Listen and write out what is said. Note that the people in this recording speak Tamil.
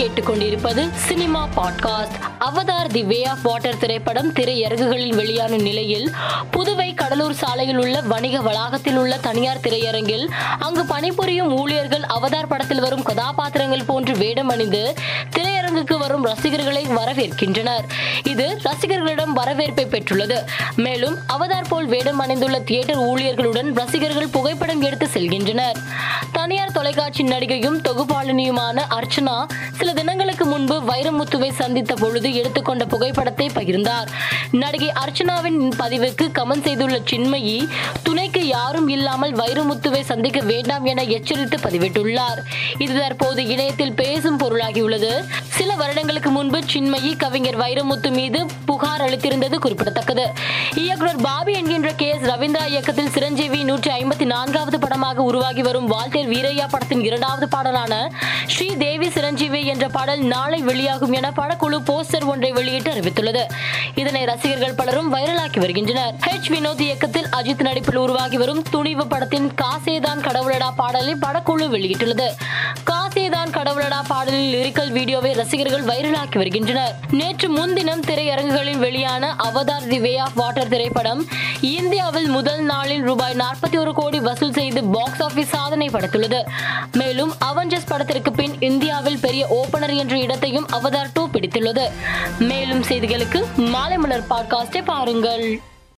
கேட்டுக்கொண்டிருப்பது cinema podcast. Avatar The Way of Water திரைப்படம் திரையரங்குகளில் வெளியான நிலையில் புதுவை கடலூர் சாலையில் உள்ள வணிக வளாகத்தில் உள்ள தனியார் திரையரங்கில் அங்கு பணிபுரியும் ஊழியர்கள் அவதார் படத்தில் வரும் கதாபாத்திரங்கள் போன்று வேடம் அணிந்து திரையரங்குக்கு வரும் ரசிகர்களை வரவேற்கின்றனர். இது ரசிகர்களிடம் வரவேற்பை பெற்றுள்ளது. மேலும் அவதார் போல் வேடம் அணிந்துள்ள தியேட்டர் ஊழியர்களுடன் ரசிகர்கள் புகைப்படம் எடுத்து செல்கின்றனர். தனியார் தொலைக்காட்சி நடிகையும் தொகுப்பாளினியுமான அர்ச்சனா சில தினங்களுக்கு முன்பு வைரமுத்துவை சந்தித்த பொழுது எடுத்துக்கொண்ட புகைப்படத்தை பகிர்ந்தார். நடிகை அர்ச்சனாவின் பதிவுக்கு கமெண்ட் செய்துள்ள சின்மயி துணைக்கு யாரும் இல்லாமல் வைரமுத்துவை சந்திக்க வேண்டாம் என எச்சரித்து பதிவிட்டுள்ளார். இது தற்போது இணையத்தில் பேசும் பொருளாகியுள்ளது. சில வருடங்களுக்கு முன்பு சின்மயி கவிஞர் வைரமுத்து மீது புகார் அளித்திருந்தது குறிப்பிடத்தக்கது. இயக்குனர் பாபி என்கின்ற கே எஸ் ரவீந்திரா இயக்கத்தில் சிரஞ்சீவி நூற்றி ஐம்பத்தி நான்காவது படமாக உருவாகி வரும் வால்டேர் வீரையா படத்தின் இரண்டாவது பாடலான ஸ்ரீ தேவி சிரஞ்சீவி என்ற பாடல் நாளை வெளியாகும் என படக்குழு போஸ்டர் ஒன்றை வெளியிட்டு அறிவித்துள்ளது. இதனை ரசிகர்கள் பலரும் வைரலாக்கி வருகின்றனர். ஹெச் வினோத் இயக்கத்தில் அஜித் நடிப்பில் உருவாகி வரும் துணிவு படத்தின் காசேதான் கடவுளடா பாடலை படக்குழு வெளியிட்டுள்ளது. காசேதான் கடவுளடா பாடலில் லிரிக்கல் வீடியோவை ரசிகர்கள் வைரலாக்கி வருகின்றனர். நேற்று முன்தினம் திரையரங்குகளில் வெளியான Avatar The Way of Water திரைப்படம் இந்தியாவில் முதல் நாளில் ரூபாய் நாற்பத்தி ஒரு கோடி வசூல் செய்து பாக்ஸ் ஆபீஸ் சாதனை படைத்துள்ளது. மேலும் அவெஞ்சர்ஸ் படத்திற்கு பின் இந்தியாவில் பெரிய ஓபனர் என்ற இடத்தையும் அவதார் டூ பிடித்துள்ளது. மேலும் செய்திகளுக்கு மாலை மலர் பாட்காஸ்டை பாருங்கள்.